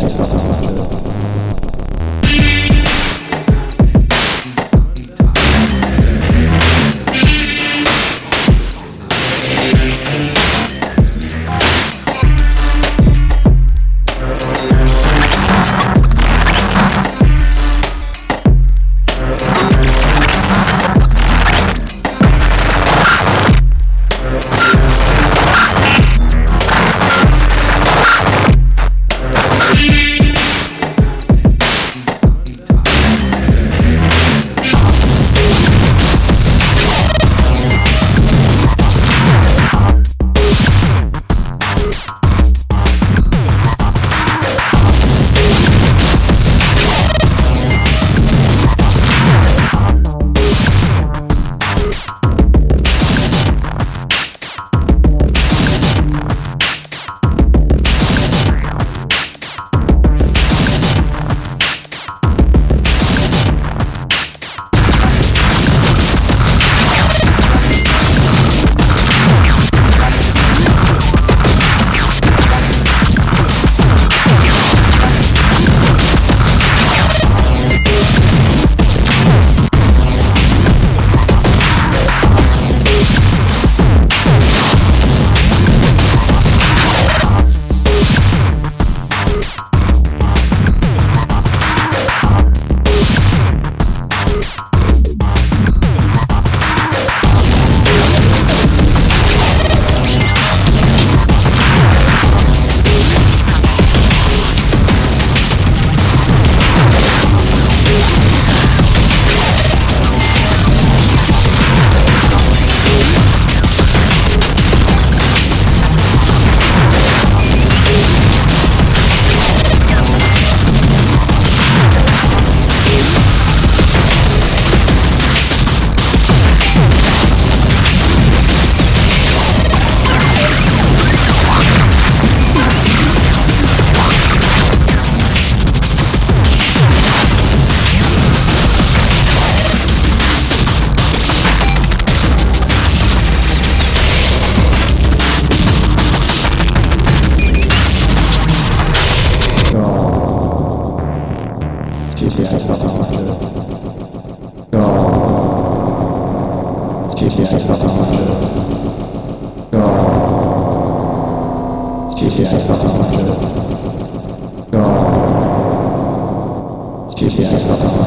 gracias. 谢谢小强同志要谢谢小强同志要谢谢小